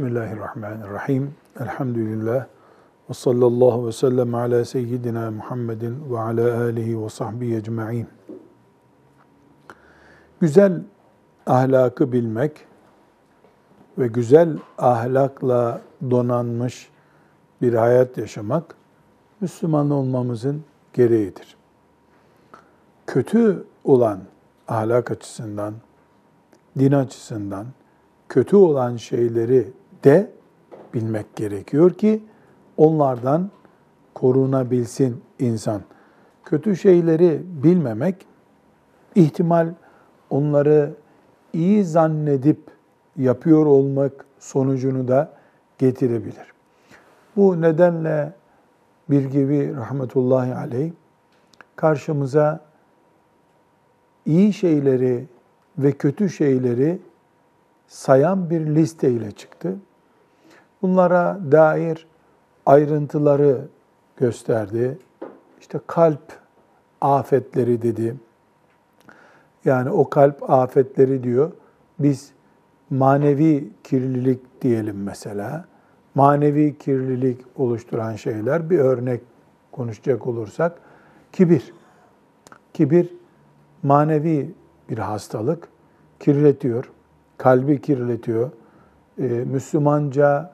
Bismillahirrahmanirrahim. Elhamdülillah. Ve sallallahu ve sellem ala seyyidina Muhammedin ve ala alihi ve sahbihi ecma'in. Güzel ahlakı bilmek ve güzel ahlakla donanmış bir hayat yaşamak Müslüman olmamızın gereğidir. Kötü olan ahlak açısından, din açısından kötü olan şeyleri de bilmek gerekiyor ki onlardan korunabilsin insan. Kötü şeyleri bilmemek ihtimal onları iyi zannedip yapıyor olmak sonucunu da getirebilir. Bu nedenle bir gibi rahmetullahi aleyh karşımıza iyi şeyleri ve kötü şeyleri sayan bir liste ile çıktı. Bunlara dair ayrıntıları gösterdi. İşte kalp afetleri dedi. Yani o kalp afetleri diyor. Biz manevi kirlilik diyelim mesela. Manevi kirlilik oluşturan şeyler bir örnek konuşacak olursak kibir. Kibir manevi bir hastalık kirletiyor, kalbi kirletiyor, e, Müslümanca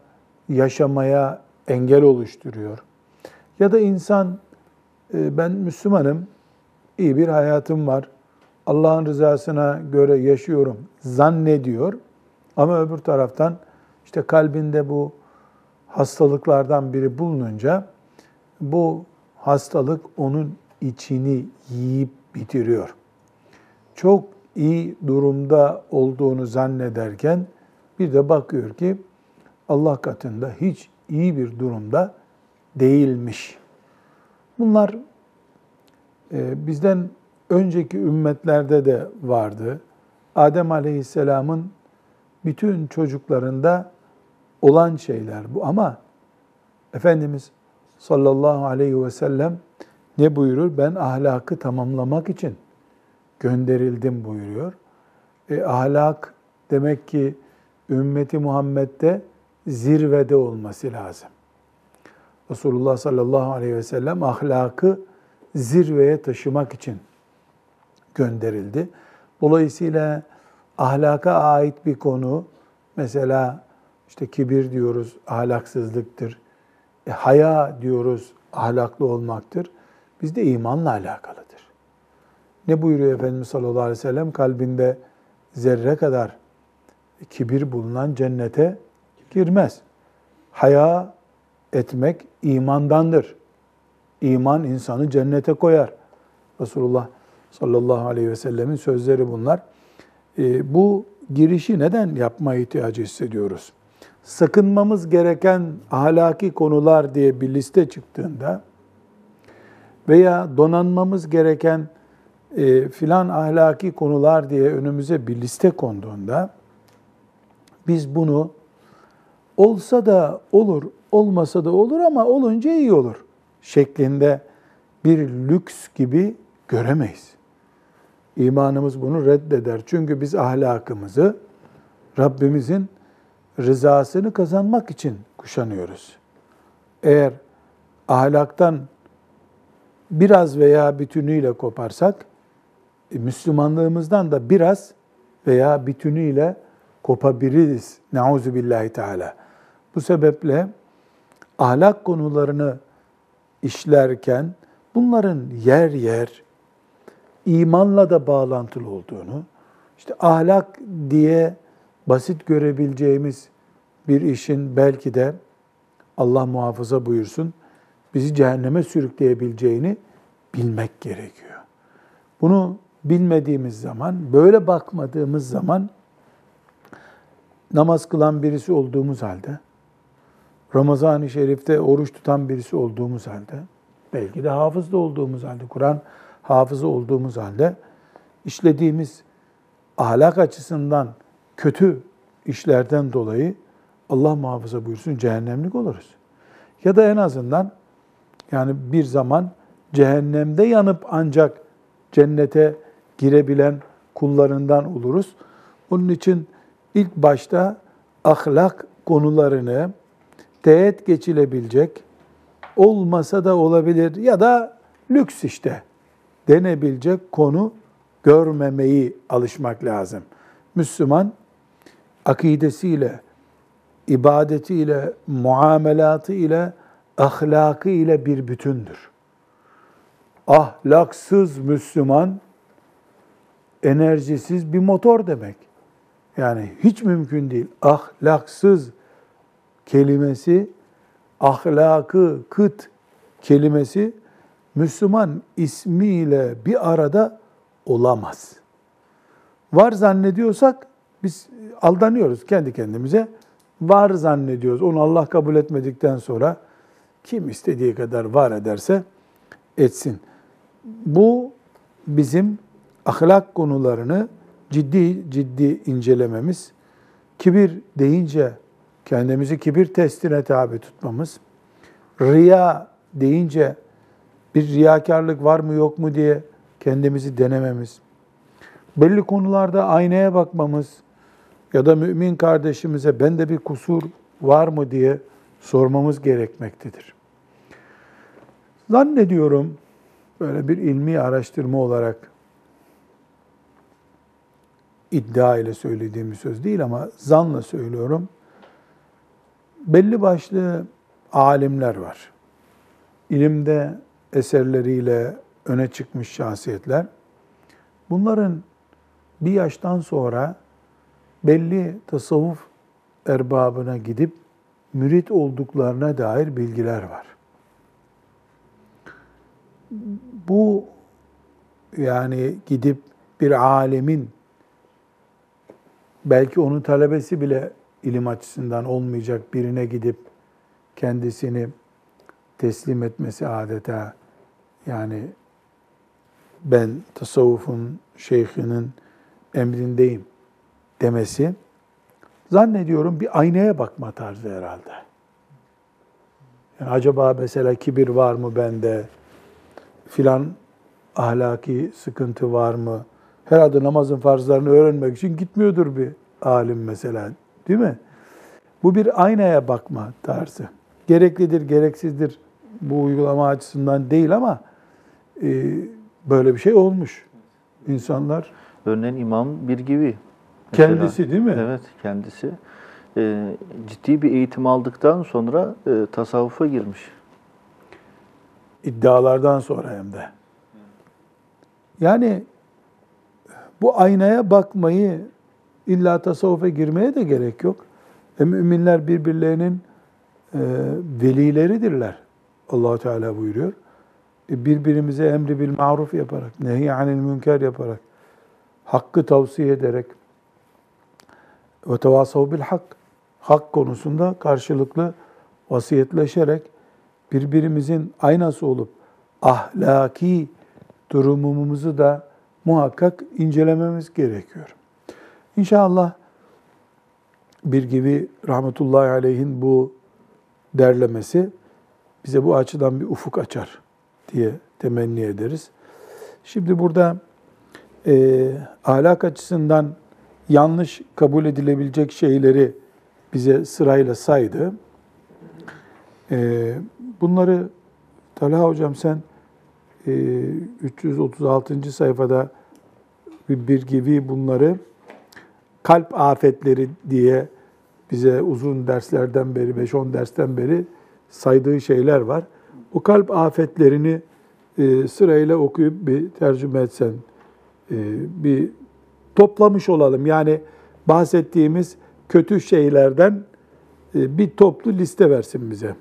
yaşamaya engel oluşturuyor. Ya da insan e, ben Müslümanım, iyi bir hayatım var, Allah'ın rızasına göre yaşıyorum zannediyor. Ama öbür taraftan işte kalbinde bu hastalıklardan biri bulununca bu hastalık onun içini yiyip bitiriyor. Çok iyi durumda olduğunu zannederken bir de bakıyor ki Allah katında hiç iyi bir durumda değilmiş. Bunlar e, bizden önceki ümmetlerde de vardı. Adem Aleyhisselam'ın bütün çocuklarında olan şeyler bu ama Efendimiz sallallahu aleyhi ve sellem ne buyurur? Ben ahlakı tamamlamak için gönderildim buyuruyor. E, ahlak demek ki ümmeti Muhammed'de zirvede olması lazım. Resulullah sallallahu aleyhi ve sellem ahlakı zirveye taşımak için gönderildi. Dolayısıyla ahlaka ait bir konu mesela işte kibir diyoruz ahlaksızlıktır. E, haya diyoruz ahlaklı olmaktır. Bizde imanla alakalıdır. Ne buyuruyor Efendimiz sallallahu aleyhi ve sellem? Kalbinde zerre kadar kibir bulunan cennete girmez. Haya etmek imandandır. İman insanı cennete koyar. Resulullah sallallahu aleyhi ve sellemin sözleri bunlar. E, bu girişi neden yapma ihtiyacı hissediyoruz? Sakınmamız gereken ahlaki konular diye bir liste çıktığında veya donanmamız gereken e, filan ahlaki konular diye önümüze bir liste konduğunda biz bunu olsa da olur, olmasa da olur ama olunca iyi olur şeklinde bir lüks gibi göremeyiz. İmanımız bunu reddeder. Çünkü biz ahlakımızı Rabbimizin rızasını kazanmak için kuşanıyoruz. Eğer ahlaktan biraz veya bütünüyle koparsak e, Müslümanlığımızdan da biraz veya bütünüyle kopabiliriz. Nauzu billahi teala. Bu sebeple ahlak konularını işlerken bunların yer yer imanla da bağlantılı olduğunu, işte ahlak diye basit görebileceğimiz bir işin belki de Allah muhafaza buyursun bizi cehenneme sürükleyebileceğini bilmek gerekiyor. Bunu bilmediğimiz zaman, böyle bakmadığımız zaman namaz kılan birisi olduğumuz halde, Ramazan-ı Şerif'te oruç tutan birisi olduğumuz halde, belki de hafız da olduğumuz halde, Kur'an hafızı olduğumuz halde işlediğimiz ahlak açısından kötü işlerden dolayı Allah muhafaza buyursun cehennemlik oluruz. Ya da en azından yani bir zaman cehennemde yanıp ancak cennete girebilen kullarından oluruz. Onun için ilk başta ahlak konularını teğet geçilebilecek, olmasa da olabilir ya da lüks işte denebilecek konu görmemeyi alışmak lazım. Müslüman akidesiyle, ibadetiyle, muamelatı ile, ahlakı ile bir bütündür. Ahlaksız Müslüman enerjisiz bir motor demek. Yani hiç mümkün değil. Ahlaksız kelimesi, ahlakı kıt kelimesi Müslüman ismiyle bir arada olamaz. Var zannediyorsak biz aldanıyoruz kendi kendimize. Var zannediyoruz. Onu Allah kabul etmedikten sonra kim istediği kadar var ederse etsin. Bu bizim ahlak konularını ciddi ciddi incelememiz, kibir deyince kendimizi kibir testine tabi tutmamız, riya deyince bir riyakarlık var mı yok mu diye kendimizi denememiz, belli konularda aynaya bakmamız ya da mümin kardeşimize bende bir kusur var mı diye sormamız gerekmektedir. Zannediyorum böyle bir ilmi araştırma olarak iddia ile söylediğim bir söz değil ama zanla söylüyorum. Belli başlı alimler var. İlimde eserleriyle öne çıkmış şahsiyetler. Bunların bir yaştan sonra belli tasavvuf erbabına gidip mürit olduklarına dair bilgiler var. Bu yani gidip bir alemin belki onun talebesi bile ilim açısından olmayacak birine gidip kendisini teslim etmesi adeta yani ben tasavvufun şeyhinin emrindeyim demesi zannediyorum bir aynaya bakma tarzı herhalde. Yani acaba mesela kibir var mı bende? Filan ahlaki sıkıntı var mı? Herhalde namazın farzlarını öğrenmek için gitmiyordur bir alim mesela. Değil mi? Bu bir aynaya bakma tarzı. Gereklidir, gereksizdir bu uygulama açısından değil ama e, böyle bir şey olmuş. İnsanlar Örneğin İmam bir gibi. kendisi değil mi? Evet, kendisi. E, ciddi bir eğitim aldıktan sonra e, tasavvufa girmiş. İddialardan sonra hem de. Yani bu aynaya bakmayı illa tasavvufa girmeye de gerek yok. E, müminler birbirlerinin e, velileridirler. allah Teala buyuruyor. E, birbirimize emri bil maruf yaparak, nehy anil münker yaparak, hakkı tavsiye ederek ve tevasav bil hak, hak konusunda karşılıklı vasiyetleşerek birbirimizin aynası olup ahlaki durumumuzu da muhakkak incelememiz gerekiyor. İnşallah bir gibi rahmetullahi aleyhin bu derlemesi bize bu açıdan bir ufuk açar diye temenni ederiz. Şimdi burada e, ahlak açısından yanlış kabul edilebilecek şeyleri bize sırayla saydı. E, bunları Talha Hocam sen e, 336. sayfada bir, gibi bunları kalp afetleri diye bize uzun derslerden beri, 5-10 dersten beri saydığı şeyler var. Bu kalp afetlerini e, sırayla okuyup bir tercüme etsen, e, bir toplamış olalım. Yani bahsettiğimiz kötü şeylerden e, bir toplu liste versin bize.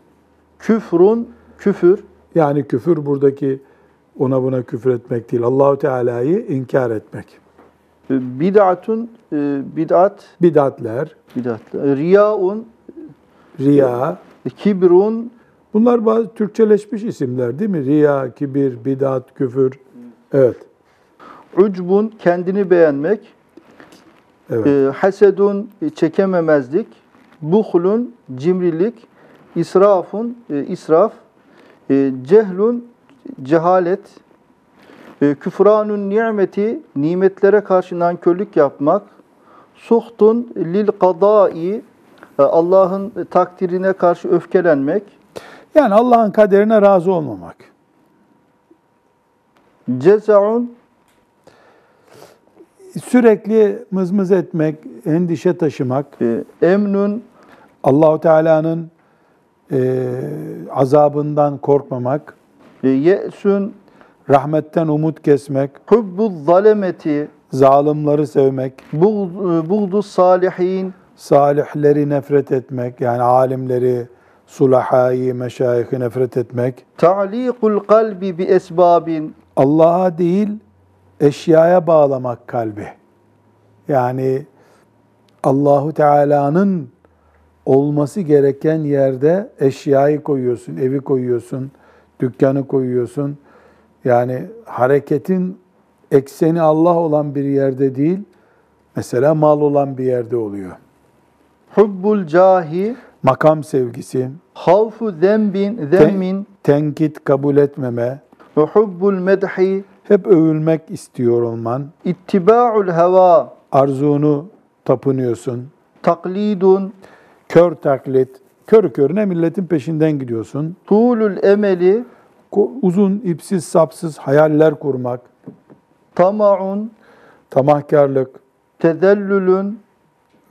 Küfrun, küfür. Yani küfür buradaki ona buna küfür etmek değil. Allahu Teala'yı inkar etmek. E, bid'atun, e, bid'at. Bidatler. Bid'at. Riyaun. Riya. Kibrun. Bunlar bazı Türkçeleşmiş isimler değil mi? Riya, kibir, bidat, küfür. Evet. Ucbun, kendini beğenmek. Evet. E, hasedun, çekememezlik. Buhlun, cimrilik. İsrafun, israf. Cehlun, cehalet, e, küfranun nimeti, nimetlere karşı nankörlük yapmak, suhtun lil kadai, E, Allah'ın takdirine karşı öfkelenmek, Yani Allah'ın kaderine razı olmamak. cezaun Sürekli mızmız etmek, endişe taşımak, e, emnun Allahu Teala'nın e, azabından korkmamak, e, ye'sun rahmetten umut kesmek, hubbu zalemeti zalimleri sevmek, buğd- buğdu salihin salihleri nefret etmek, yani alimleri, sulahayı, meşayihi nefret etmek, ta'liqul kalbi bi esbabin Allah'a değil eşyaya bağlamak kalbi. Yani Allahu Teala'nın olması gereken yerde eşyayı koyuyorsun, evi koyuyorsun, dükkanı koyuyorsun. Yani hareketin ekseni Allah olan bir yerde değil, mesela mal olan bir yerde oluyor. hubbul cahi Makam sevgisi, havfu zembin zemmin. tenkit kabul etmeme, ve hubbul medhi hep övülmek istiyor olman, ittiba'ul heva. Arzunu tapınıyorsun, taklidun. Kör taklit, kör körüne milletin peşinden gidiyorsun. tulul emeli Uzun, ipsiz, sapsız hayaller kurmak, tama'un. Tamahkarlık. Tezellülün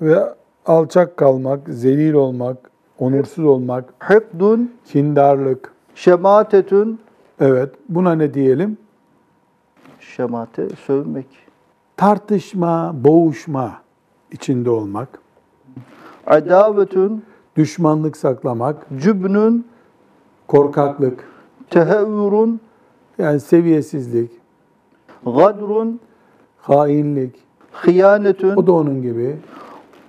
ve alçak kalmak, zelil olmak, onursuz olmak, hıkdun kindarlık. şematetün. Evet, buna ne diyelim? şemate sövmek Tartışma, boğuşma içinde olmak, adavetün düşmanlık saklamak, cübnün. Korkaklık, tehevvürün yani seviyesizlik, gadrun hainlik, hıyanetün o da onun gibi.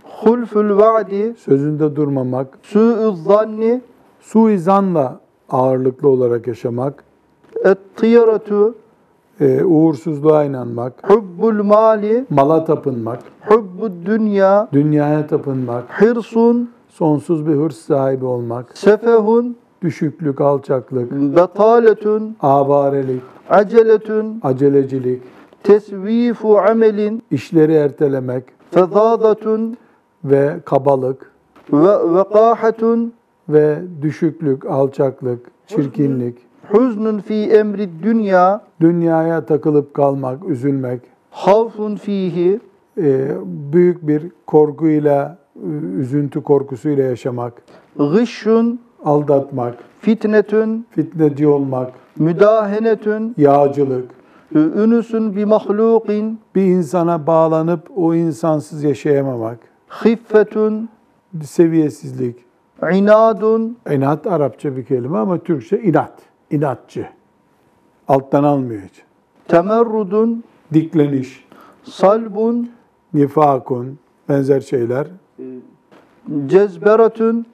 hulful va'di Sözünde durmamak, su'u zanni suizanla ağırlıklı olarak yaşamak, et-tiyaretu e, uğursuzluğa inanmak, hubbul mali mala tapınmak, hubbud dünya dünyaya tapınmak, hırsun sonsuz bir hırs sahibi olmak, sefehun düşüklük, alçaklık, betaletün avarelik, aceletün acelecilik, tesvifu amelin işleri ertelemek. fezadatun ve kabalık. ve vekahatun ve düşüklük, alçaklık, çirkinlik, huznun fi emri dünya dünyaya takılıp kalmak, üzülmek, havfun fihi e, büyük bir korkuyla, üzüntü korkusuyla yaşamak, gışşun aldatmak, fitnetün fitneci olmak, müdahenetün yağcılık, ünüsün bi mahlukin bir insana bağlanıp o insansız yaşayamamak, hiffetün seviyesizlik, inadun. İnat Arapça bir kelime ama Türkçe inat, inatçı. Alttan almıyor hiç. temerrudun Dikleniş, salbun. Nifakun, benzer şeyler, cezberetün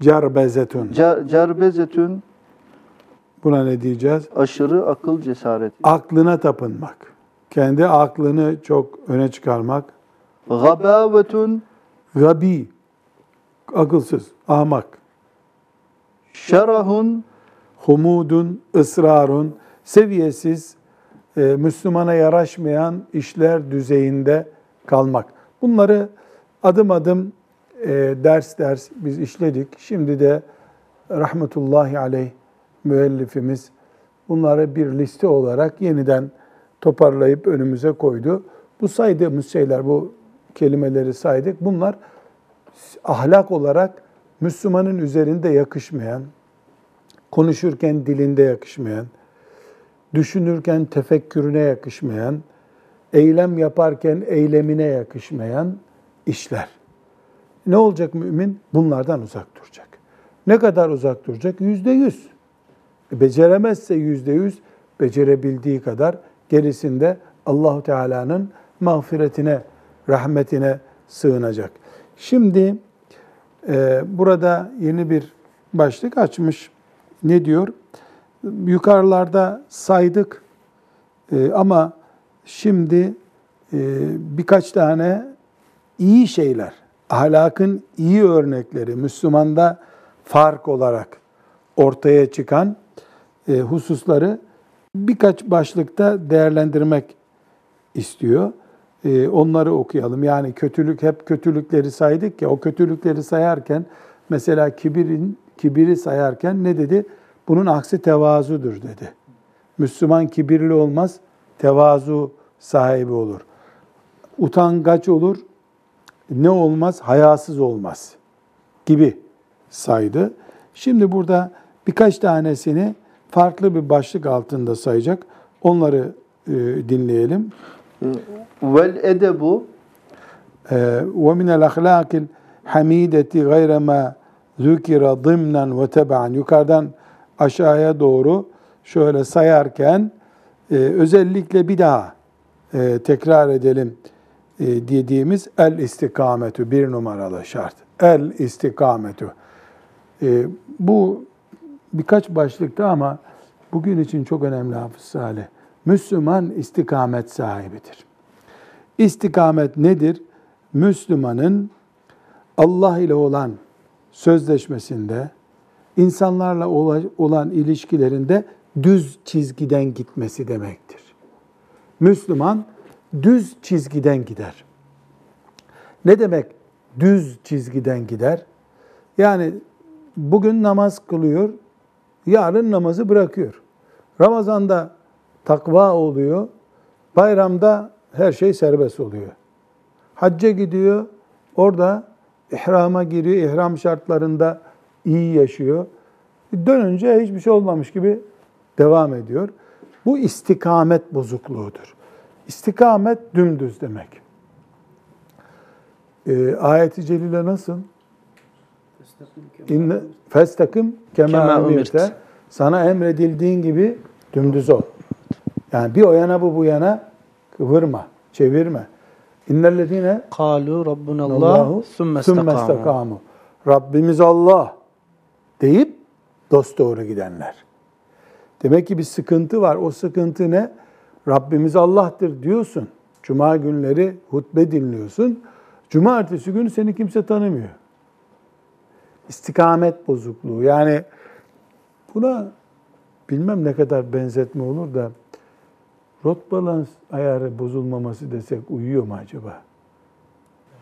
cerbezetun. cer- cerbezetün Buna ne diyeceğiz? aşırı akıl cesareti Aklına tapınmak. Kendi aklını çok öne çıkarmak. gabavetün Gabi, akılsız, ahmak. şerahun Humudun, ısrarun, seviyesiz, e, Müslümana yaraşmayan işler düzeyinde kalmak. Bunları adım adım e, ders ders biz işledik. Şimdi de rahmetullahi aleyh müellifimiz bunları bir liste olarak yeniden toparlayıp önümüze koydu. Bu saydığımız şeyler, bu kelimeleri saydık. Bunlar ahlak olarak Müslümanın üzerinde yakışmayan, konuşurken dilinde yakışmayan, düşünürken tefekkürüne yakışmayan, eylem yaparken eylemine yakışmayan işler. Ne olacak mümin? Bunlardan uzak duracak. Ne kadar uzak duracak? Yüzde yüz. Beceremezse yüzde yüz, becerebildiği kadar gerisinde Allahu Teala'nın mağfiretine, rahmetine sığınacak. Şimdi e, burada yeni bir başlık açmış. Ne diyor? Yukarılarda saydık e, ama şimdi e, birkaç tane iyi şeyler, ahlakın iyi örnekleri, Müslümanda fark olarak ortaya çıkan e, hususları birkaç başlıkta değerlendirmek istiyor. e, onları okuyalım. Yani kötülük hep kötülükleri saydık ya o kötülükleri sayarken mesela kibirin kibiri sayarken ne dedi? Bunun aksi tevazudur dedi. Müslüman kibirli olmaz, tevazu sahibi olur. Utangaç olur, ne olmaz? Hayasız olmaz gibi saydı. Şimdi burada birkaç tanesini farklı bir başlık altında sayacak. Onları e, dinleyelim. Vel edebu e, ve minel ahlakil hamideti gayre ma zükira dımnen ve teban. Yukarıdan aşağıya doğru şöyle sayarken e, özellikle bir daha e, tekrar edelim dediğimiz el istikametü bir numaralı şart. El istikametü. E, bu birkaç başlıkta ama bugün için çok önemli Hafız Salih. Müslüman istikamet sahibidir. İstikamet nedir? Müslümanın Allah ile olan sözleşmesinde, insanlarla olan ilişkilerinde düz çizgiden gitmesi demektir. Müslüman düz çizgiden gider. Ne demek düz çizgiden gider? Yani bugün namaz kılıyor, yarın namazı bırakıyor. Ramazanda takva oluyor, bayramda her şey serbest oluyor. Hacca gidiyor, orada ihrama giriyor, ihram şartlarında iyi yaşıyor. Dönünce hiçbir şey olmamış gibi devam ediyor. Bu istikamet bozukluğudur. İstikamet dümdüz demek. Ee, ayet-i celile nasıl? İnne festakim kema emirte. Sana emredildiğin gibi dümdüz ol. Yani bir o yana bu bu yana kıvırma, çevirme. İnnellezine Kalu Rabbunallah Allahu sümme sümme istakamu. istakamu. Rabbimiz Allah deyip dost doğru gidenler. Demek ki bir sıkıntı var. O sıkıntı ne? Rabbimiz Allah'tır diyorsun. Cuma günleri hutbe dinliyorsun. Cumartesi günü seni kimse tanımıyor. İstikamet bozukluğu. Yani buna bilmem ne kadar benzetme olur da rot balans ayarı bozulmaması desek uyuyor mu acaba?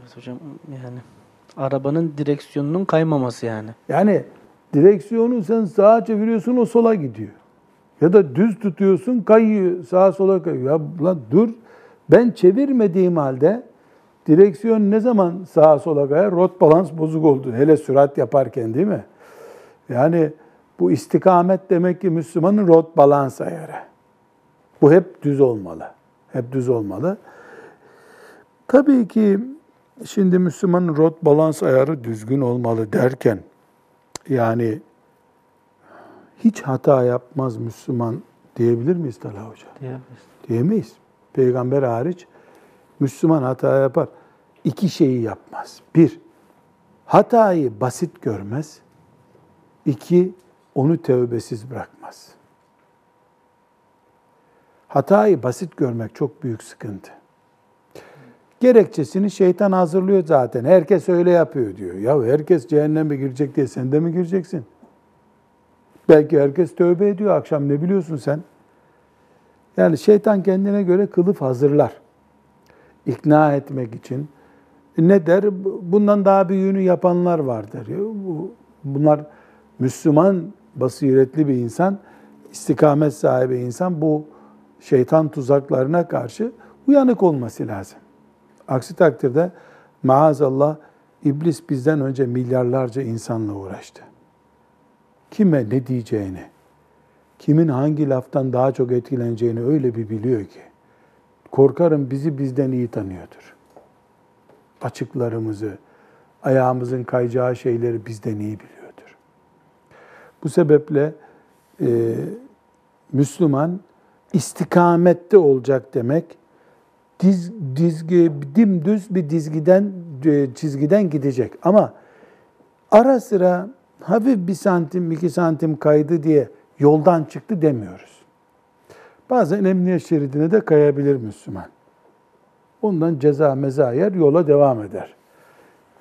Evet hocam yani arabanın direksiyonunun kaymaması yani. Yani direksiyonu sen sağa çeviriyorsun o sola gidiyor. Ya da düz tutuyorsun kayıyor sağa sola kayıyor. Ya lan dur ben çevirmediğim halde direksiyon ne zaman sağa sola kayar? Rot balans bozuk oldu. Hele sürat yaparken değil mi? Yani bu istikamet demek ki Müslümanın rot balans ayarı. Bu hep düz olmalı. Hep düz olmalı. Tabii ki şimdi Müslümanın rot balans ayarı düzgün olmalı derken yani hiç hata yapmaz Müslüman diyebilir miyiz Talha Hoca? Diyemeyiz. Diyemeyiz. Peygamber hariç Müslüman hata yapar. İki şeyi yapmaz. Bir, hatayı basit görmez. İki, onu tövbesiz bırakmaz. Hatayı basit görmek çok büyük sıkıntı. Gerekçesini şeytan hazırlıyor zaten. Herkes öyle yapıyor diyor. Ya herkes cehenneme girecek diye sen de mi gireceksin? Belki herkes tövbe ediyor akşam ne biliyorsun sen? Yani şeytan kendine göre kılıf hazırlar. İkna etmek için. Ne der? Bundan daha büyüğünü yapanlar vardır. Bu- Bunlar Müslüman, basiretli bir insan, istikamet sahibi insan bu şeytan tuzaklarına karşı uyanık olması lazım. Aksi takdirde maazallah iblis bizden önce milyarlarca insanla uğraştı. Kime ne diyeceğini, kimin hangi laftan daha çok etkileneceğini öyle bir biliyor ki. Korkarım bizi bizden iyi tanıyordur. Açıklarımızı, ayağımızın kayacağı şeyleri bizden iyi biliyordur. Bu sebeple e, Müslüman istikamette olacak demek, diz, dizgi, dimdüz bir dizgiden e, çizgiden gidecek. Ama ara sıra hafif bir santim, iki santim kaydı diye yoldan çıktı demiyoruz. Bazen emniyet şeridine de kayabilir Müslüman. Ondan ceza meza yer, yola devam eder.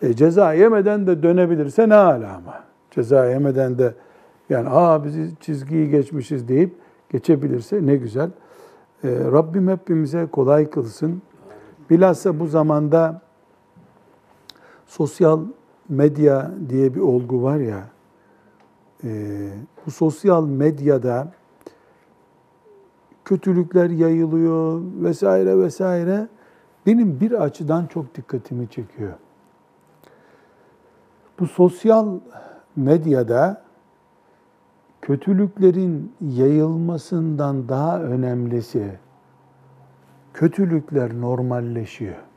E, ceza yemeden de dönebilirse ne hala ama. Ceza yemeden de yani aa bizi çizgiyi geçmişiz deyip geçebilirse ne güzel. E, Rabbim hepimize kolay kılsın. Bilhassa bu zamanda sosyal medya diye bir olgu var ya, e, bu sosyal medyada kötülükler yayılıyor vesaire vesaire. Benim bir açıdan çok dikkatimi çekiyor. Bu sosyal medyada kötülüklerin yayılmasından daha önemlisi kötülükler normalleşiyor.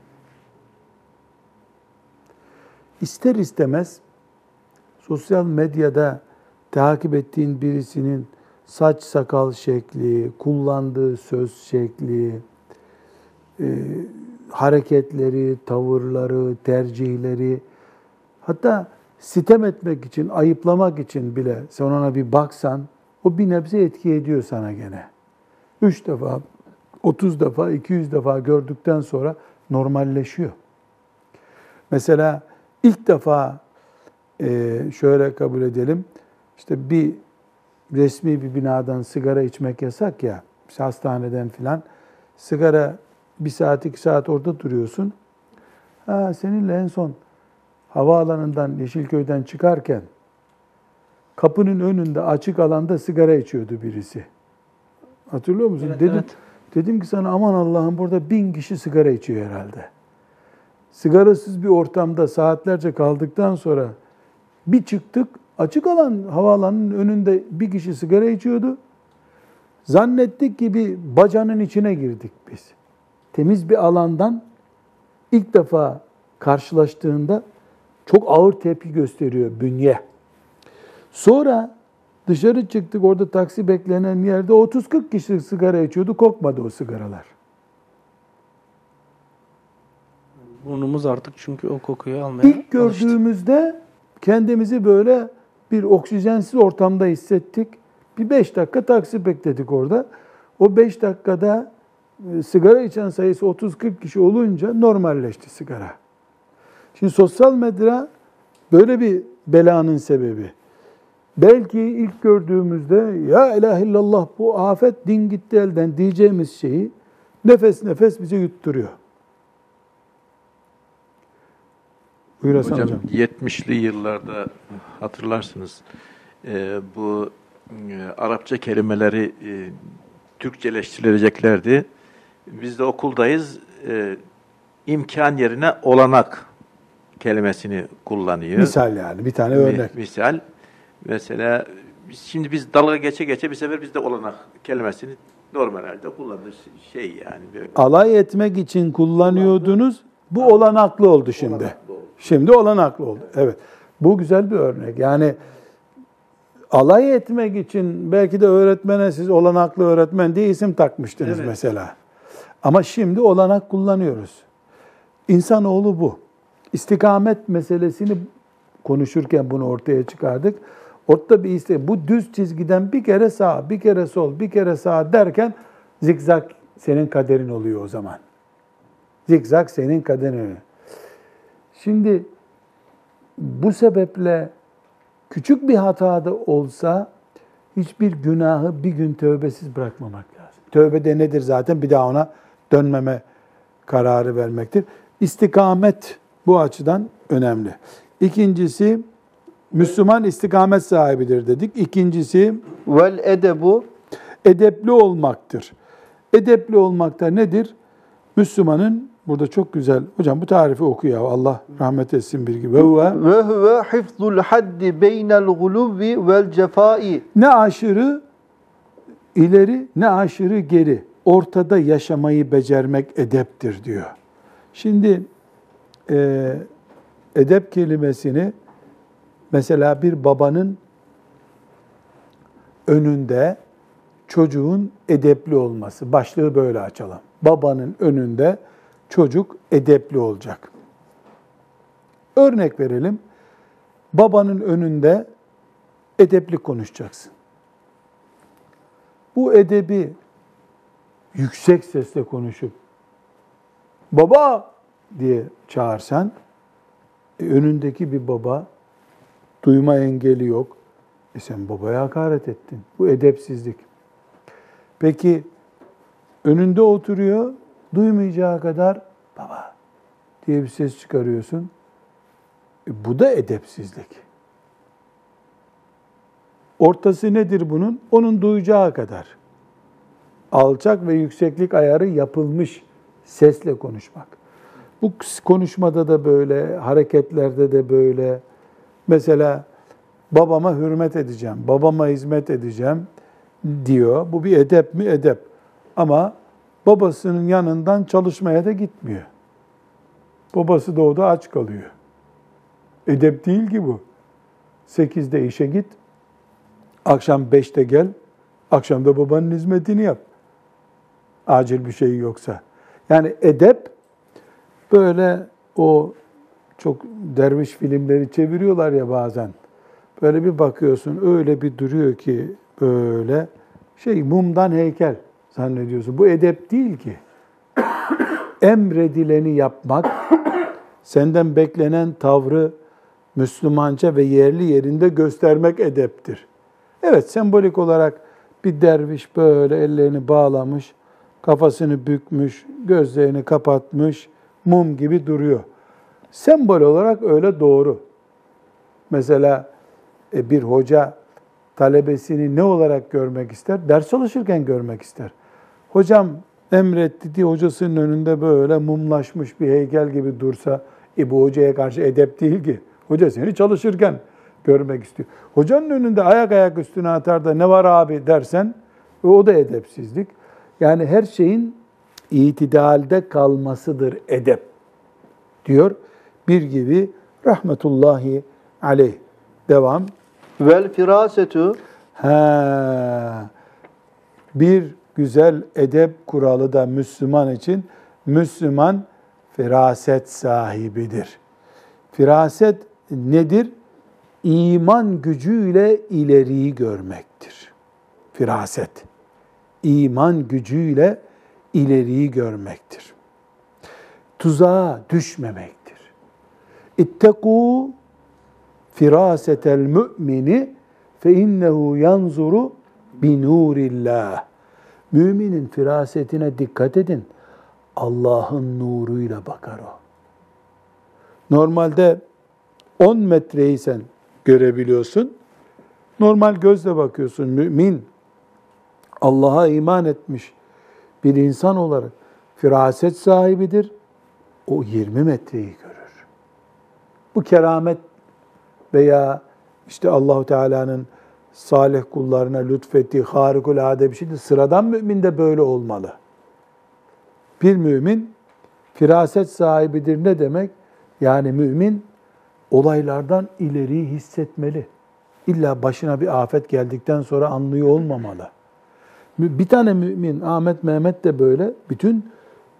İster istemez sosyal medyada takip ettiğin birisinin saç sakal şekli, kullandığı söz şekli, e, hareketleri, tavırları, tercihleri, hatta sitem etmek için, ayıplamak için bile sen ona bir baksan, o bir nebze etki ediyor sana gene. Üç defa, 30 defa, 200 defa gördükten sonra normalleşiyor. Mesela ilk defa e, şöyle kabul edelim, işte bir resmi bir binadan sigara içmek yasak ya, işte hastaneden filan, sigara bir saat, iki saat orada duruyorsun. Ha, seninle en son havaalanından Yeşilköy'den çıkarken kapının önünde açık alanda sigara içiyordu birisi. Hatırlıyor musun? Evet, dedim, evet. dedim ki sana aman Allah'ım burada bin kişi sigara içiyor herhalde. Sigarasız bir ortamda saatlerce kaldıktan sonra bir çıktık açık alan havaalanının önünde bir kişi sigara içiyordu. Zannettik ki bir bacanın içine girdik biz. Temiz bir alandan ilk defa karşılaştığında çok ağır tepki gösteriyor bünye. Sonra dışarı çıktık orada taksi beklenen yerde 30-40 kişi sigara içiyordu. Kokmadı o sigaralar. Burnumuz artık çünkü o kokuyu almaya İlk alıştı. gördüğümüzde kendimizi böyle bir oksijensiz ortamda hissettik. Bir beş dakika taksi bekledik orada. O beş dakikada e, sigara içen sayısı 30-40 kişi olunca normalleşti sigara. Şimdi sosyal medya böyle bir belanın sebebi. Belki ilk gördüğümüzde ya ilahe illallah bu afet din gitti elden diyeceğimiz şeyi nefes nefes bize yutturuyor. Buyur Hasan Hocam, hocam. 70'li yıllarda hatırlarsınız e, bu e, Arapça kelimeleri e, Türkçeleştirileceklerdi. Biz de okuldayız. E, imkan yerine olanak kelimesini kullanıyor. Misal yani bir tane Mi- örnek. Misal. Mesela biz- şimdi biz dalga geçe geçe bir sefer biz de olanak kelimesini normal halde kullanır şey yani. Böyle. Alay etmek için kullanıyordunuz. Bu olanaklı oldu şimdi. Olanaklı oldu. Şimdi olanaklı oldu. Evet. Bu güzel bir örnek. Yani alay etmek için belki de öğretmene siz olanaklı öğretmen diye isim takmıştınız Evet. mesela. Ama şimdi olanak kullanıyoruz. İnsanoğlu bu. İstikamet meselesini konuşurken bunu ortaya çıkardık. Ortada bir iste bu düz çizgiden bir kere sağ, bir kere sol, bir kere sağ derken zikzak senin kaderin oluyor o zaman. Zikzak senin kaderin. Şimdi bu sebeple küçük bir hata da olsa hiçbir günahı bir gün tövbesiz bırakmamak lazım. Tövbe de nedir zaten? Bir daha ona dönmeme kararı vermektir. İstikamet bu açıdan önemli. İkincisi Müslüman istikamet sahibidir dedik. İkincisi Vel edebu edepli olmaktır. Edepli olmak da nedir? Müslümanın burada çok güzel. Hocam bu tarifi oku ya. Allah rahmet etsin bir gibi. Ve huve ve huve hifzul haddi beynel gulubi vel cefai. ne aşırı ileri ne aşırı geri. Ortada yaşamayı becermek edeptir diyor. Şimdi e, edep kelimesini mesela bir babanın önünde çocuğun edepli olması. Başlığı böyle açalım. Babanın önünde çocuk edepli olacak. Örnek verelim. Babanın önünde edepli konuşacaksın. Bu edebi yüksek sesle konuşup baba diye çağırsan e, önündeki bir baba duyma engeli yok. E sen babaya hakaret ettin. Bu edepsizlik. Peki önünde oturuyor, duymayacağı kadar baba diye bir ses çıkarıyorsun. E, bu da edepsizlik. Ortası nedir bunun? Onun duyacağı kadar. Alçak ve yükseklik ayarı yapılmış sesle konuşmak. Bu konuşmada da böyle, hareketlerde de böyle. Mesela babama hürmet edeceğim, babama hizmet edeceğim diyor. Bu bir edep mi? Edep. Ama babasının yanından çalışmaya da gitmiyor. Babası da aç kalıyor. Edep değil ki bu. Sekizde işe git, akşam beşte gel, akşam da babanın hizmetini yap. Acil bir şey yoksa. Yani edep böyle o çok derviş filmleri çeviriyorlar ya bazen. Böyle bir bakıyorsun öyle bir duruyor ki böyle şey mumdan heykel zannediyorsun. Bu edep değil ki. Emredileni yapmak, senden beklenen tavrı Müslümanca ve yerli yerinde göstermek edeptir. Evet sembolik olarak bir derviş böyle ellerini bağlamış, kafasını bükmüş, gözlerini kapatmış, mum gibi duruyor. Sembol olarak öyle doğru. Mesela e, bir hoca talebesini ne olarak görmek ister? Ders çalışırken görmek ister. Hocam emretti diye hocasının önünde böyle mumlaşmış bir heykel gibi dursa, e bu hocaya karşı edep değil ki. Hoca seni çalışırken görmek istiyor. Hocanın önünde ayak ayak üstüne atar da ne var abi dersen o da edepsizlik. Yani her şeyin itidalde kalmasıdır edep diyor. Bir gibi rahmetullahi aleyh. Devam. Vel firasetu Ha, bir güzel edep kuralı da Müslüman için Müslüman firaset sahibidir. Firaset nedir? İman gücüyle ileriyi görmektir. Firaset. İman gücüyle ileriyi görmektir. Tuzağa düşmemektir. İttekû firasetel mümini fe innehu yanzuru bi nurillah. Müminin firasetine dikkat edin. Allah'ın nuruyla bakar o. Normalde 10 metreyi sen görebiliyorsun. Normal gözle bakıyorsun. Mümin Allah'a iman etmiş bir insan olarak firaset sahibidir. O 20 metreyi görür. Bu keramet veya işte Allahu Teala'nın salih kullarına lütfettiği harikulade bir şeydir. Sıradan mümin de böyle olmalı. Bir mümin firaset sahibidir ne demek? Yani mümin olaylardan ileriyi hissetmeli. İlla başına bir afet geldikten sonra anlıyor olmamalı. Bir tane mümin, Ahmet Mehmet de böyle, bütün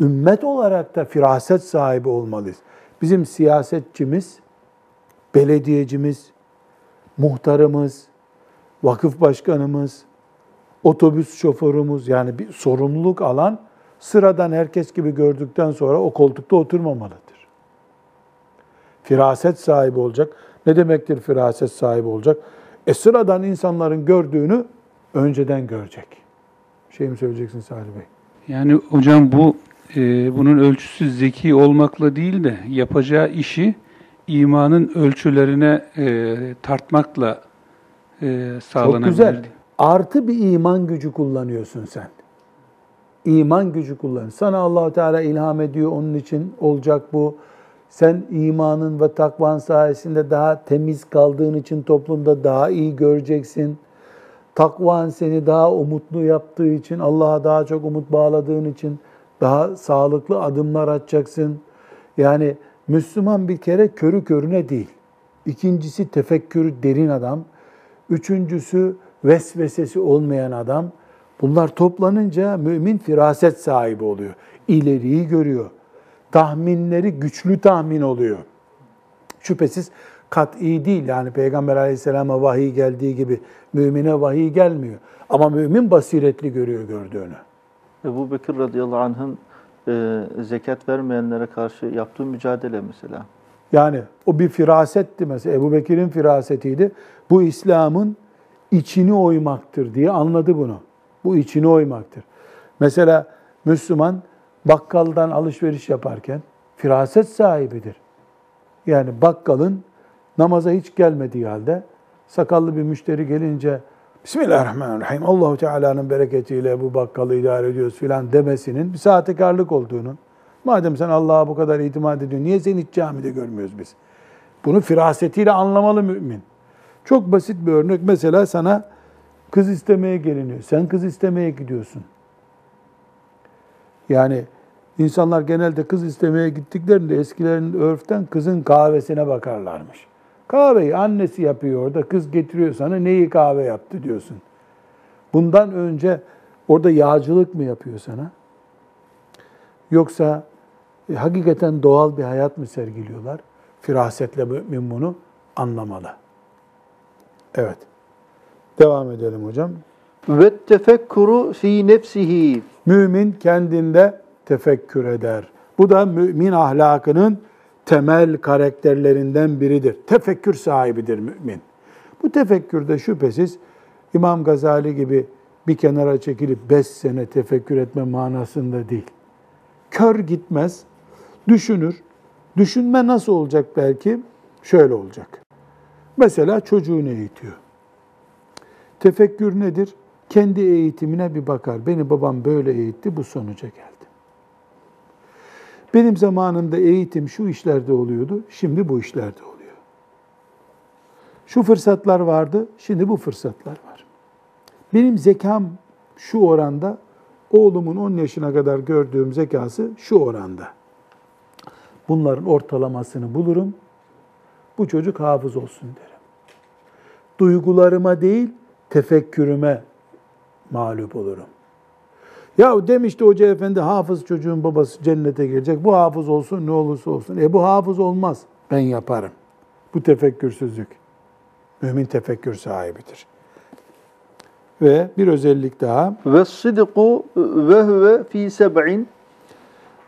ümmet olarak da firaset sahibi olmalıyız. Bizim siyasetçimiz, belediyecimiz, muhtarımız, vakıf başkanımız, otobüs şoförümüz yani bir sorumluluk alan sıradan herkes gibi gördükten sonra o koltukta oturmamalıdır. Firaset sahibi olacak. Ne demektir firaset sahibi olacak? E sıradan insanların gördüğünü önceden görecek. Şey mi söyleyeceksin Salih Bey? Yani hocam bu e, bunun ölçüsü zeki olmakla değil de yapacağı işi imanın ölçülerine e, tartmakla e, Çok sağlanabilir. güzel. Artı bir iman gücü kullanıyorsun sen. İman gücü kullan. Sana Allahu Teala ilham ediyor. Onun için olacak bu. Sen imanın ve takvan sayesinde daha temiz kaldığın için toplumda daha iyi göreceksin. Takvan seni daha umutlu yaptığı için, Allah'a daha çok umut bağladığın için daha sağlıklı adımlar atacaksın. Yani Müslüman bir kere körü körüne değil. İkincisi tefekkürü derin adam. Üçüncüsü vesvesesi olmayan adam. Bunlar toplanınca mümin firaset sahibi oluyor. İleriyi görüyor. Tahminleri güçlü tahmin oluyor. Şüphesiz kat'i değil. Yani Peygamber aleyhisselama vahiy geldiği gibi mümine vahiy gelmiyor. Ama mümin basiretli görüyor gördüğünü. Ebu Bekir radıyallahu anh'ın e, zekat vermeyenlere karşı yaptığı mücadele mesela. Yani o bir firasetti mesela. Ebu Bekir'in firasetiydi. Bu İslam'ın içini oymaktır diye anladı bunu. Bu içini oymaktır. Mesela Müslüman bakkaldan alışveriş yaparken firaset sahibidir. Yani bakkalın namaza hiç gelmediği halde sakallı bir müşteri gelince Bismillahirrahmanirrahim. Allahu Teala'nın bereketiyle bu bakkalı idare ediyoruz filan demesinin bir sahtekarlık olduğunu. Madem sen Allah'a bu kadar itimat ediyorsun, niye seni hiç camide görmüyoruz biz? Bunu firasetiyle anlamalı mümin. Çok basit bir örnek. Mesela sana kız istemeye geliniyor. Sen kız istemeye gidiyorsun. Yani insanlar genelde kız istemeye gittiklerinde eskilerin örften kızın kahvesine bakarlarmış. Kahveyi annesi yapıyor orada, kız getiriyor sana neyi kahve yaptı diyorsun. Bundan önce orada yağcılık mı yapıyor sana? Yoksa e, hakikaten doğal bir hayat mı sergiliyorlar? Firasetle mümin bunu anlamalı. Evet. Devam edelim hocam. Ve tefekkuru fi nefsihi. Mümin kendinde tefekkür eder. Bu da mümin ahlakının temel karakterlerinden biridir. Tefekkür sahibidir mümin. Bu tefekkürde şüphesiz İmam Gazali gibi bir kenara çekilip beş sene tefekkür etme manasında değil. Kör gitmez, düşünür. Düşünme nasıl olacak belki? Şöyle olacak. Mesela çocuğunu eğitiyor. Tefekkür nedir? Kendi eğitimine bir bakar. Beni babam böyle eğitti, bu sonuca geldi. Benim zamanımda eğitim şu işlerde oluyordu, şimdi bu işlerde oluyor. Şu fırsatlar vardı, şimdi bu fırsatlar var. Benim zekam şu oranda, oğlumun 10 yaşına kadar gördüğüm zekası şu oranda. Bunların ortalamasını bulurum, bu çocuk hafız olsun derim. Duygularıma değil, tefekkürüme mağlup olurum. Ya demişti hoca efendi hafız çocuğun babası cennete girecek. Bu hafız olsun ne olursa olsun. E bu hafız olmaz. Ben yaparım. Bu tefekkürsüzlük. Mümin tefekkür sahibidir. Ve bir özellik daha. Ve sıdku ve huve fi seb'in.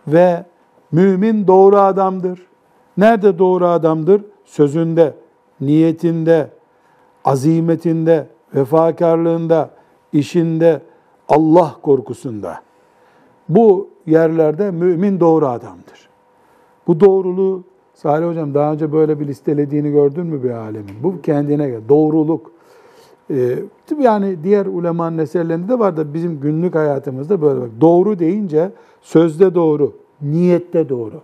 Ve mümin doğru adamdır. Nerede doğru adamdır? Sözünde, niyetinde, azimetinde, vefakarlığında, işinde, Allah korkusunda. Bu yerlerde mümin doğru adamdır. Bu doğruluğu Salih Hocam daha önce böyle bir listelediğini gördün mü bir alemin? Bu kendine göre doğruluk. Ee, yani diğer ulemanın eserlerinde de var da bizim günlük hayatımızda böyle bak. Doğru deyince sözde doğru, niyette doğru.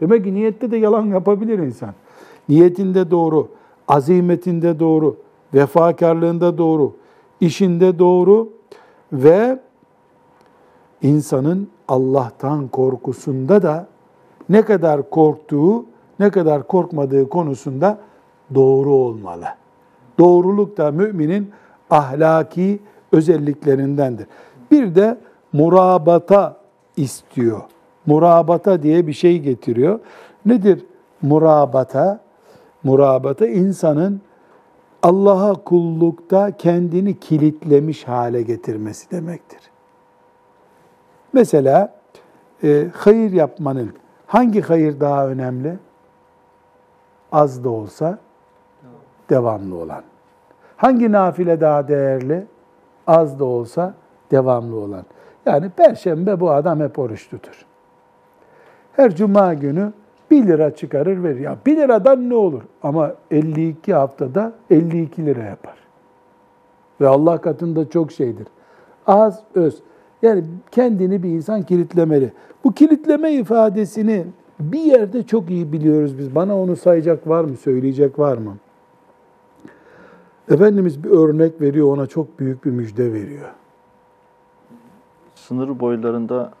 Demek ki niyette de yalan yapabilir insan. Niyetinde doğru, azimetinde doğru, vefakarlığında doğru, işinde doğru ve insanın Allah'tan korkusunda da ne kadar korktuğu, ne kadar korkmadığı konusunda doğru olmalı. Doğruluk da müminin ahlaki özelliklerindendir. Bir de murabata istiyor. Murabata diye bir şey getiriyor. Nedir murabata? Murabata insanın Allah'a kullukta kendini kilitlemiş hale getirmesi demektir. Mesela e, hayır yapmanın hangi hayır daha önemli? Az da olsa devamlı olan. Hangi nafile daha değerli? Az da olsa devamlı olan. Yani perşembe bu adam hep oruç tutur. Her cuma günü 1 lira çıkarır verir. Ya 1 liradan ne olur? Ama 52 haftada 52 lira yapar. Ve Allah katında çok şeydir. Az, öz. Yani kendini bir insan kilitlemeli. Bu kilitleme ifadesini bir yerde çok iyi biliyoruz biz. Bana onu sayacak var mı, söyleyecek var mı? Efendimiz bir örnek veriyor, ona çok büyük bir müjde veriyor. Sınır boylarında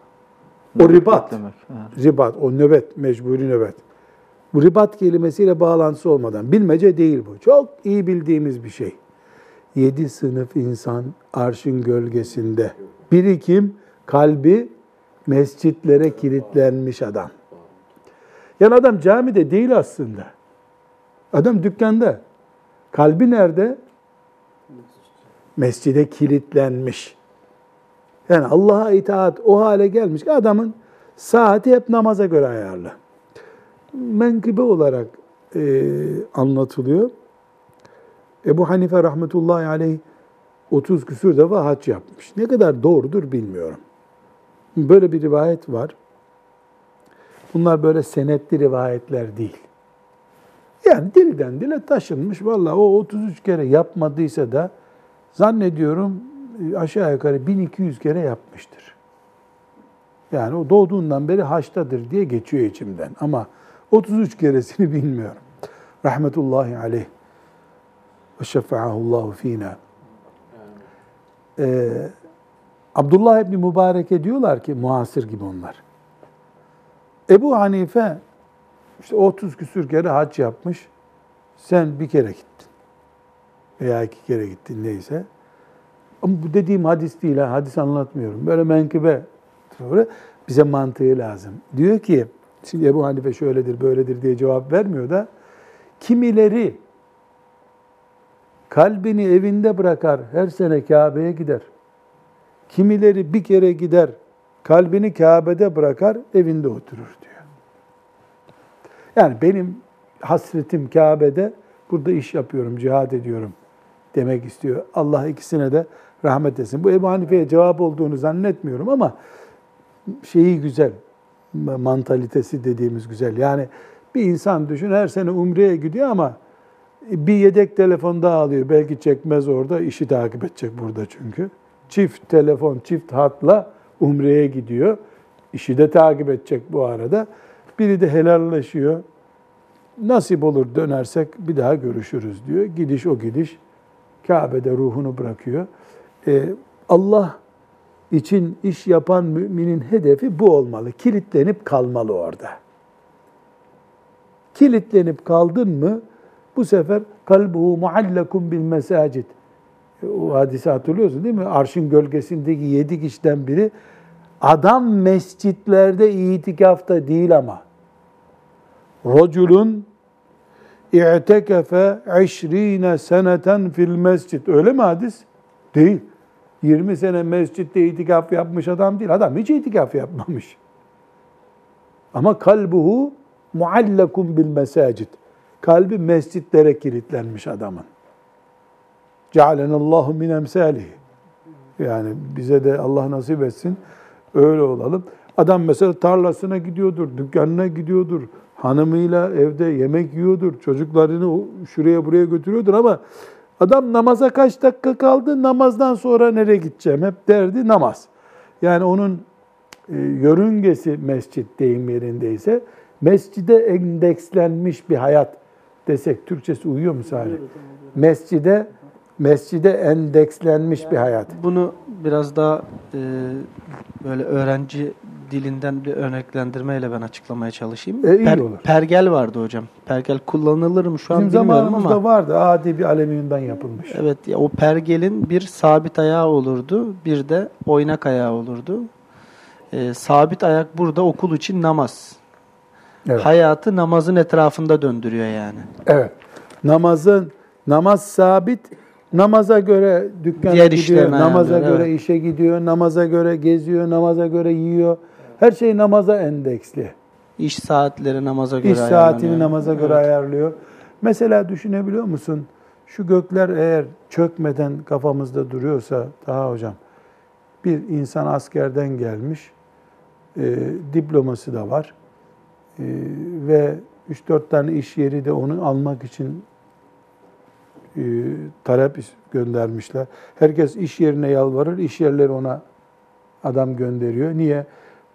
O ribat. Evet. Ribat, o nöbet, mecburi nöbet. Bu ribat kelimesiyle bağlantısı olmadan. Bilmece değil bu. Çok iyi bildiğimiz bir şey. Yedi sınıf insan arşın gölgesinde. Biri kim? Kalbi mescitlere kilitlenmiş adam. Yani adam camide değil aslında. Adam dükkanda. Kalbi nerede? Mescide kilitlenmiş. Yani Allah'a itaat o hale gelmiş ki adamın saati hep namaza göre ayarlı. Menkıbe olarak e, anlatılıyor. Ebu Hanife rahmetullahi aleyh 30 küsür defa hac yapmış. Ne kadar doğrudur bilmiyorum. Böyle bir rivayet var. Bunlar böyle senetli rivayetler değil. Yani dilden dile taşınmış. Vallahi o 33 kere yapmadıysa da zannediyorum aşağı yukarı 1200 kere yapmıştır. Yani o doğduğundan beri haçtadır diye geçiyor içimden. Ama 33 keresini bilmiyorum. Rahmetullahi aleyh. Ve şefa'ahullahu fina. Ee, Abdullah İbni Mübarek'e diyorlar ki muhasır gibi onlar. Ebu Hanife işte 30 küsür kere hac yapmış. Sen bir kere gittin. Veya iki kere gittin neyse. Ama bu dediğim hadis değil ha. Hadis anlatmıyorum. Böyle menkıbe sonra bize mantığı lazım. Diyor ki şimdi Ebu Hanife şöyledir böyledir diye cevap vermiyor da kimileri kalbini evinde bırakar her sene Kabe'ye gider. Kimileri bir kere gider kalbini Kabe'de bırakar evinde oturur diyor. Yani benim hasretim Kabe'de burada iş yapıyorum, cihad ediyorum demek istiyor. Allah ikisine de rahmet etsin. Bu Ebu Hanife'ye cevap olduğunu zannetmiyorum ama şeyi güzel, mantalitesi dediğimiz güzel. Yani bir insan düşün her sene Umre'ye gidiyor ama bir yedek telefon daha alıyor. Belki çekmez orada, işi takip edecek burada çünkü. Çift telefon, çift hatla Umre'ye gidiyor. İşi de takip edecek bu arada. Biri de helalleşiyor. Nasip olur dönersek bir daha görüşürüz diyor. Gidiş o gidiş. Kabe'de ruhunu bırakıyor. Ee, Allah için iş yapan müminin hedefi bu olmalı. Kilitlenip kalmalı orada. Kilitlenip kaldın mı bu sefer kalbuhu muallakum bil mesacid. O hadisi hatırlıyorsun değil mi? Arşın gölgesindeki yedi kişiden biri adam mescitlerde itikafta değil ama Raculun i'tekefe eşrine seneten fil mescid. Öyle mi hadis? Değil. 20 sene mescitte itikaf yapmış adam değil. Adam hiç itikaf yapmamış. Ama kalbuhu muallakum bil mesacid. Kalbi mescitlere kilitlenmiş adamın. Cealenallahu min emsalihi. Yani bize de Allah nasip etsin. Öyle olalım. Adam mesela tarlasına gidiyordur, dükkanına gidiyordur, hanımıyla evde yemek yiyordur, çocuklarını şuraya buraya götürüyordur ama adam namaza kaç dakika kaldı, namazdan sonra nereye gideceğim hep derdi namaz. Yani onun e, yörüngesi mescit deyim yerindeyse mescide endekslenmiş bir hayat desek Türkçesi uyuyor mu Salih? Mescide mescide endekslenmiş bir hayat. Bunu biraz daha e, böyle öğrenci dilinden bir örneklendirmeyle ben açıklamaya çalışayım. E, iyi olur. Pergel vardı hocam. Pergel kullanılır mı şu an Bizim bilmiyorum zamanımızda ama. vardı. Adi bir alüminyumdan yapılmış. Evet ya o pergelin bir sabit ayağı olurdu, bir de oynak ayağı olurdu. E, sabit ayak burada okul için namaz. Evet. Hayatı namazın etrafında döndürüyor yani. Evet. Namazın namaz sabit. Namaza göre dükkana Diğer gidiyor, namaza ayarlıyor, göre evet. işe gidiyor, namaza göre geziyor, namaza göre yiyor. Her şey namaza endeksli. İş saatleri namaza göre İş saatini namaza göre Evet. ayarlıyor. Mesela düşünebiliyor musun? Şu gökler eğer çökmeden kafamızda duruyorsa daha hocam bir insan askerden gelmiş, e, diploması da var E, ve 3-4 tane iş yeri de onu almak için talep göndermişler. Herkes iş yerine yalvarır, iş yerleri ona adam gönderiyor. Niye?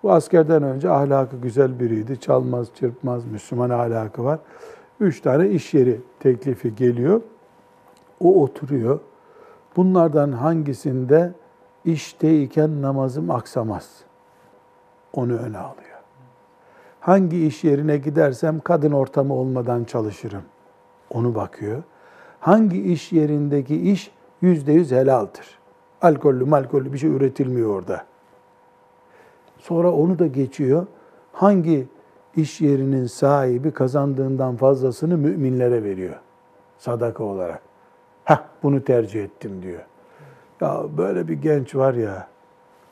Bu askerden önce ahlakı güzel biriydi. Çalmaz, çırpmaz, Müslüman ahlakı var. Üç tane iş yeri teklifi geliyor. O oturuyor. Bunlardan hangisinde işteyken namazım aksamaz? Onu öne alıyor. Hangi iş yerine gidersem kadın ortamı olmadan çalışırım. Onu bakıyor. Hangi iş yerindeki iş yüzde yüz helaldir. Alkollü malkollü bir şey üretilmiyor orada. Sonra onu da geçiyor. Hangi iş yerinin sahibi kazandığından fazlasını müminlere veriyor. Sadaka olarak. Heh bunu tercih ettim diyor. Ya böyle bir genç var ya.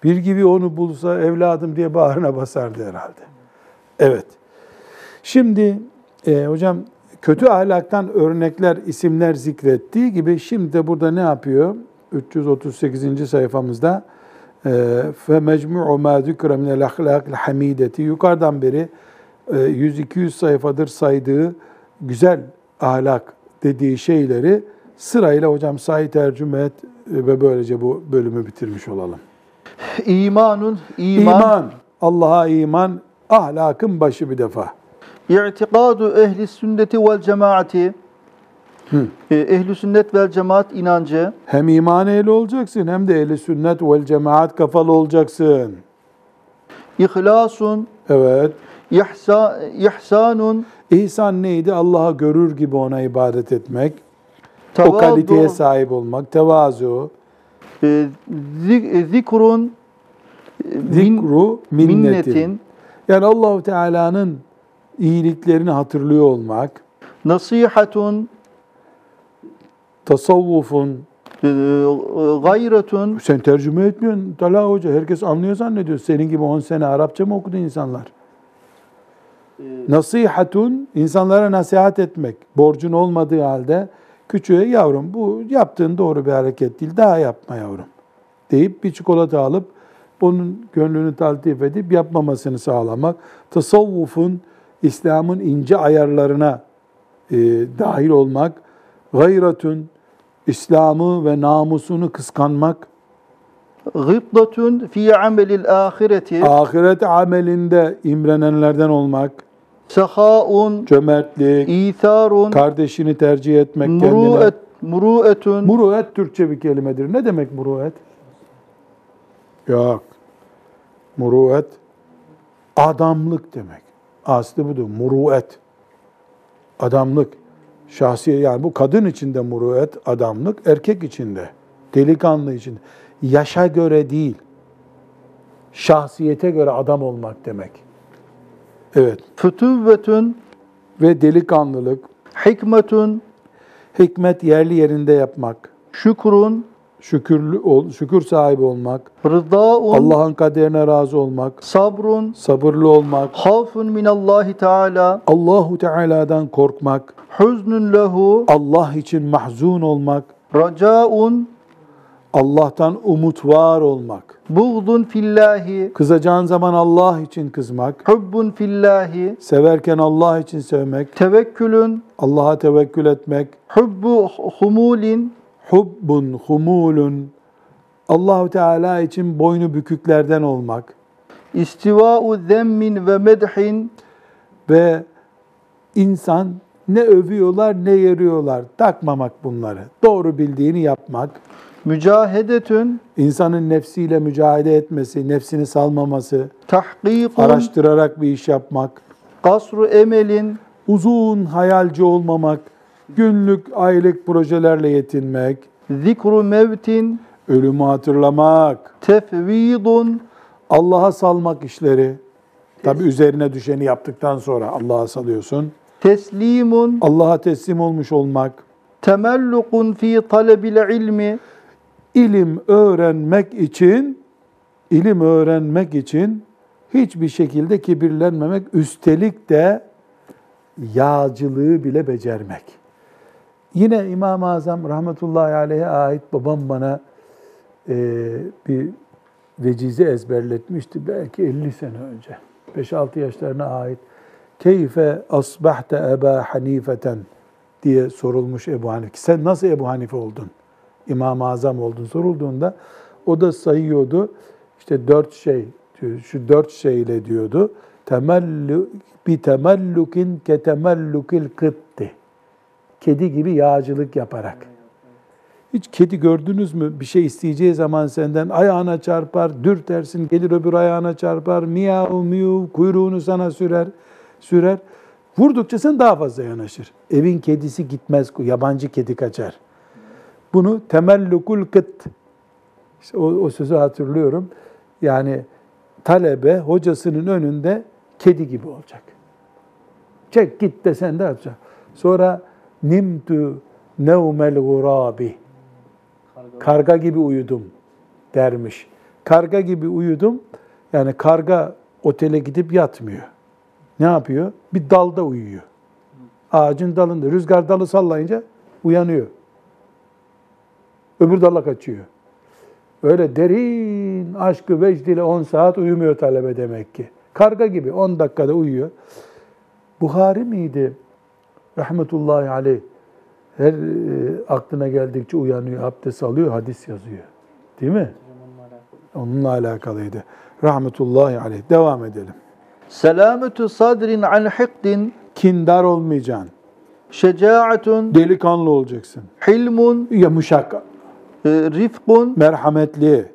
Bir gibi onu bulsa evladım diye bağrına basardı herhalde. Evet. Şimdi e, hocam kötü ahlaktan örnekler, isimler zikrettiği gibi şimdi de burada ne yapıyor? 338. sayfamızda ma zikra min el ahlakil hamideti yukarıdan beri e, 100-200 sayfadır saydığı güzel ahlak dediği şeyleri sırayla hocam say tercüme et ve böylece bu bölümü bitirmiş olalım. İmanun, iman, İman, Allah'a iman, ahlakın başı bir defa. İ'tikadu ehli sünneti vel cemaati. Hı. E, Ehli sünnet vel cemaat inancı. Hem iman ehli olacaksın hem de ehli sünnet vel cemaat kafalı olacaksın. İhlasun, Evet. ihsa, ihsanun, İhsan neydi? Allah'a görür gibi ona ibadet etmek. O tevadu, kaliteye sahip olmak, tevazu, e, zik- zikrun, e, min- zikru, minnetin. minnetin, Yani Allahu Teala'nın iyiliklerini hatırlıyor olmak, nasihatun, tasavvufun, e, gayretun, sen tercüme etmiyorsun Talha Hoca, herkes anlıyor zannediyor. Senin gibi 10 sene Arapça mı okudu insanlar? Nasihatun, insanlara nasihat etmek, borcun olmadığı halde küçüğe yavrum bu yaptığın doğru bir hareket değil, daha yapma yavrum deyip bir çikolata alıp onun gönlünü taltif edip yapmamasını sağlamak. Tasavvufun, İslam'ın ince ayarlarına e, dahil olmak. Gayretun, İslam'ı ve namusunu kıskanmak. gıbdatun fi amelil ahireti, Ahiret amelinde imrenenlerden olmak. sehaun, Cömertlik, İtharun, kardeşini tercih etmek kendine. muruet, muruetun, Muruet Türkçe bir kelimedir. Ne demek muruet? Yok. Muruet adamlık demek. Aslı budur. Muruet. Adamlık. Şahsi yani bu kadın içinde muruet, adamlık, erkek içinde, delikanlı içinde. Yaşa göre değil, şahsiyete göre adam olmak demek. Evet. fütüvvetun, Ve delikanlılık, hikmetun, hikmet yerli yerinde yapmak, şükrun, şükürlü ol, şükür sahibi olmak, rıdaun, Allah'ın kaderine razı olmak, sabrun, sabırlı olmak, havfun minallahi teala, Allahu Teala'dan korkmak, huznun lehu, Allah için mahzun olmak, racaun, Allah'tan umut var olmak, buğdun fillahi, kızacağın zaman Allah için kızmak, hubbun fillahi, severken Allah için sevmek, tevekkülün, Allah'a tevekkül etmek, hubbu humulin, hubbun, humulun, Allahu Teala için boynu büküklerden olmak. İstiva'u zemmin ve medhin, ve insan ne övüyorlar ne yeriyorlar. Takmamak bunları. Doğru bildiğini yapmak. mücahedetün, insanın nefsiyle mücadele etmesi, nefsini salmaması, tahkikun, araştırarak bir iş yapmak, kasru emelin, uzun hayalci olmamak, günlük, aylık projelerle yetinmek, zikru mevtin, ölümü hatırlamak, tefvidun, Allah'a salmak işleri. Tabi üzerine düşeni yaptıktan sonra Allah'a salıyorsun. teslimun, Allah'a teslim olmuş olmak, temellukun fi talebil ilmi, ilim öğrenmek için ilim öğrenmek için hiçbir şekilde kibirlenmemek, üstelik de yağcılığı bile becermek. Yine İmam-ı Azam rahmetullahi aleyhe ait babam bana e, bir vecize ezberletmişti belki 50 sene önce. 5-6 yaşlarına ait. Keyfe asbahte Eba Hanifeten diye sorulmuş Ebu Hanife. Sen nasıl Ebu Hanife oldun? İmam-ı Azam oldun sorulduğunda o da sayıyordu. İşte dört şey, şu dört şeyle diyordu. Temellu, bi temellukin ke temellukil kıtti. Kedi gibi yağcılık yaparak. Hiç kedi gördünüz mü? Bir şey isteyeceği zaman senden ayağına çarpar, dürtersin, gelir öbür ayağına çarpar, miyav miyav kuyruğunu sana sürer, sürer. Vurdukça sen daha fazla yanaşır. Evin kedisi gitmez, yabancı kedi kaçar. Bunu temellukul kıt. İşte o, o sözü hatırlıyorum. Yani talebe hocasının önünde kedi gibi olacak. Çek git desen de yapacak. Sonra nimtu nevmel gurabi. Karga gibi uyudum dermiş. Karga gibi uyudum. Yani karga otele gidip yatmıyor. Ne yapıyor? Bir dalda uyuyor. Ağacın dalında. Rüzgar dalı sallayınca uyanıyor. Öbür dala kaçıyor. Öyle derin aşkı vecdiyle 10 saat uyumuyor talebe demek ki. Karga gibi 10 dakikada uyuyor. Buhari miydi? Rahmetullahi aleyh. Her e, aklına geldikçe uyanıyor, abdest alıyor, hadis yazıyor. Değil mi? Onunla alakalıydı. Rahmetullahi aleyh. Devam edelim. Selametu sadrin an hikdin, Kindar olmayacaksın. şecaatun, Delikanlı olacaksın. hilmun, Yumuşak, e, rifkun, merhametli,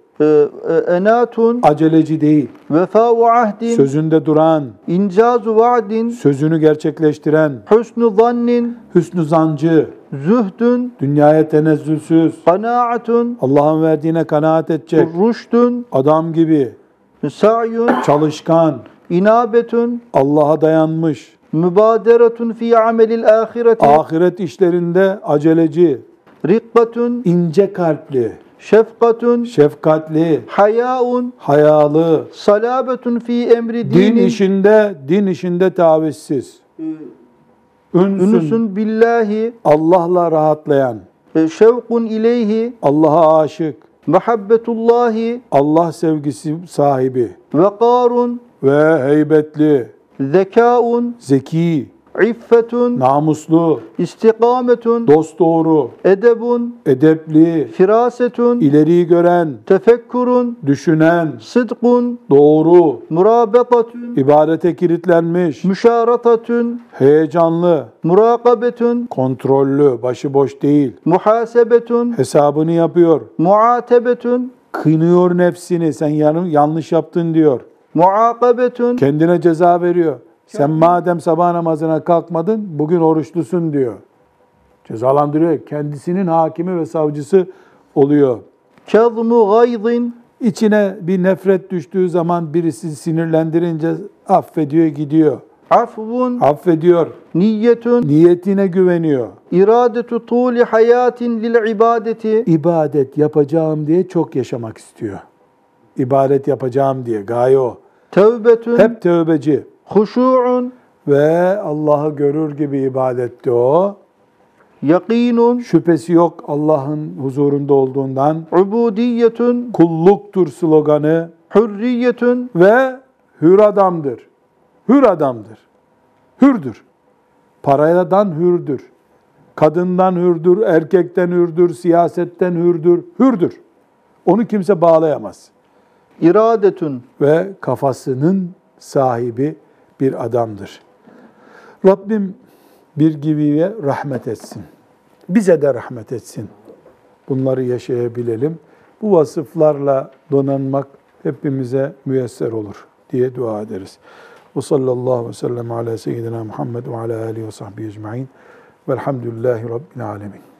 enatun, aceleci değil. vefa'u ahdin, Sözünde duran, incazu vaadin, sözünü gerçekleştiren, husnu zannin, hüsnü zancı, zühdün, dünyaya tenezzülsüz, kanaatun, Allah'ın verdiğine kanaat edecek, rüştün, adam gibi, sa'yun, çalışkan, inabetun, Allah'a dayanmış, mübaderetun fi amelil ahireti, ahiret işlerinde aceleci, rikbatun, ince kalpli, şefkatun, şefkatli, hayaun, hayalı, salabetun fi emri din dinin, işinde, din işinde tavizsiz, ünsün, ünsün billahi, Allah'la rahatlayan, e, şevkun ileyhi, Allah'a aşık, muhabbetullahi, Allah sevgisi sahibi. Vekarun, ve heybetli, zekaun, zeki, iffetun, namuslu, istikametun, dosdoğru, edebun, edepli, firasetun, ileriyi gören, tefekkurun, düşünen, sıdkun, doğru, murabetatun, ibadete kilitlenmiş, müşaratatun, heyecanlı, murakabetun, kontrollü, başıboş değil, muhasebetun, hesabını yapıyor, muatebetun, kınıyor nefsini, sen yanlış yaptın diyor, muakabetun, kendine ceza veriyor. Sen madem sabah namazına kalkmadın, bugün oruçlusun diyor. Cezalandırıyor. Kendisinin hakimi ve savcısı oluyor. kezmu gayzin, İçine bir nefret düştüğü zaman birisi sinirlendirince affediyor gidiyor. afvun, Affediyor. niyetun, Niyetine güveniyor. iradetu tuli hayatin lil ibadeti, İbadet yapacağım diye çok yaşamak istiyor. İbadet yapacağım diye gaye o. tevbetun, Hep tövbeci huşu'un, ve Allah'ı görür gibi ibadette o. yakinun, Şüphesi yok Allah'ın huzurunda olduğundan. ubudiyetun, Kulluktur sloganı hürriyetun, ve hür adamdır. Hür adamdır. Hürdür. Paradan hürdür. Kadından hürdür, erkekten hürdür, siyasetten hürdür. Hürdür. Onu kimse bağlayamaz. iradetun, Ve kafasının sahibi bir adamdır. Rabbim bir gibiye rahmet etsin. Bize de rahmet etsin. Bunları yaşayabilelim. Bu vasıflarla donanmak hepimize müyesser olur diye dua ederiz. Ve sallallahu aleyhi ve sellem ala seyyidina Muhammed ve ala alihi ve sahbihi ecma'in. Velhamdülillahi Rabbil alemin.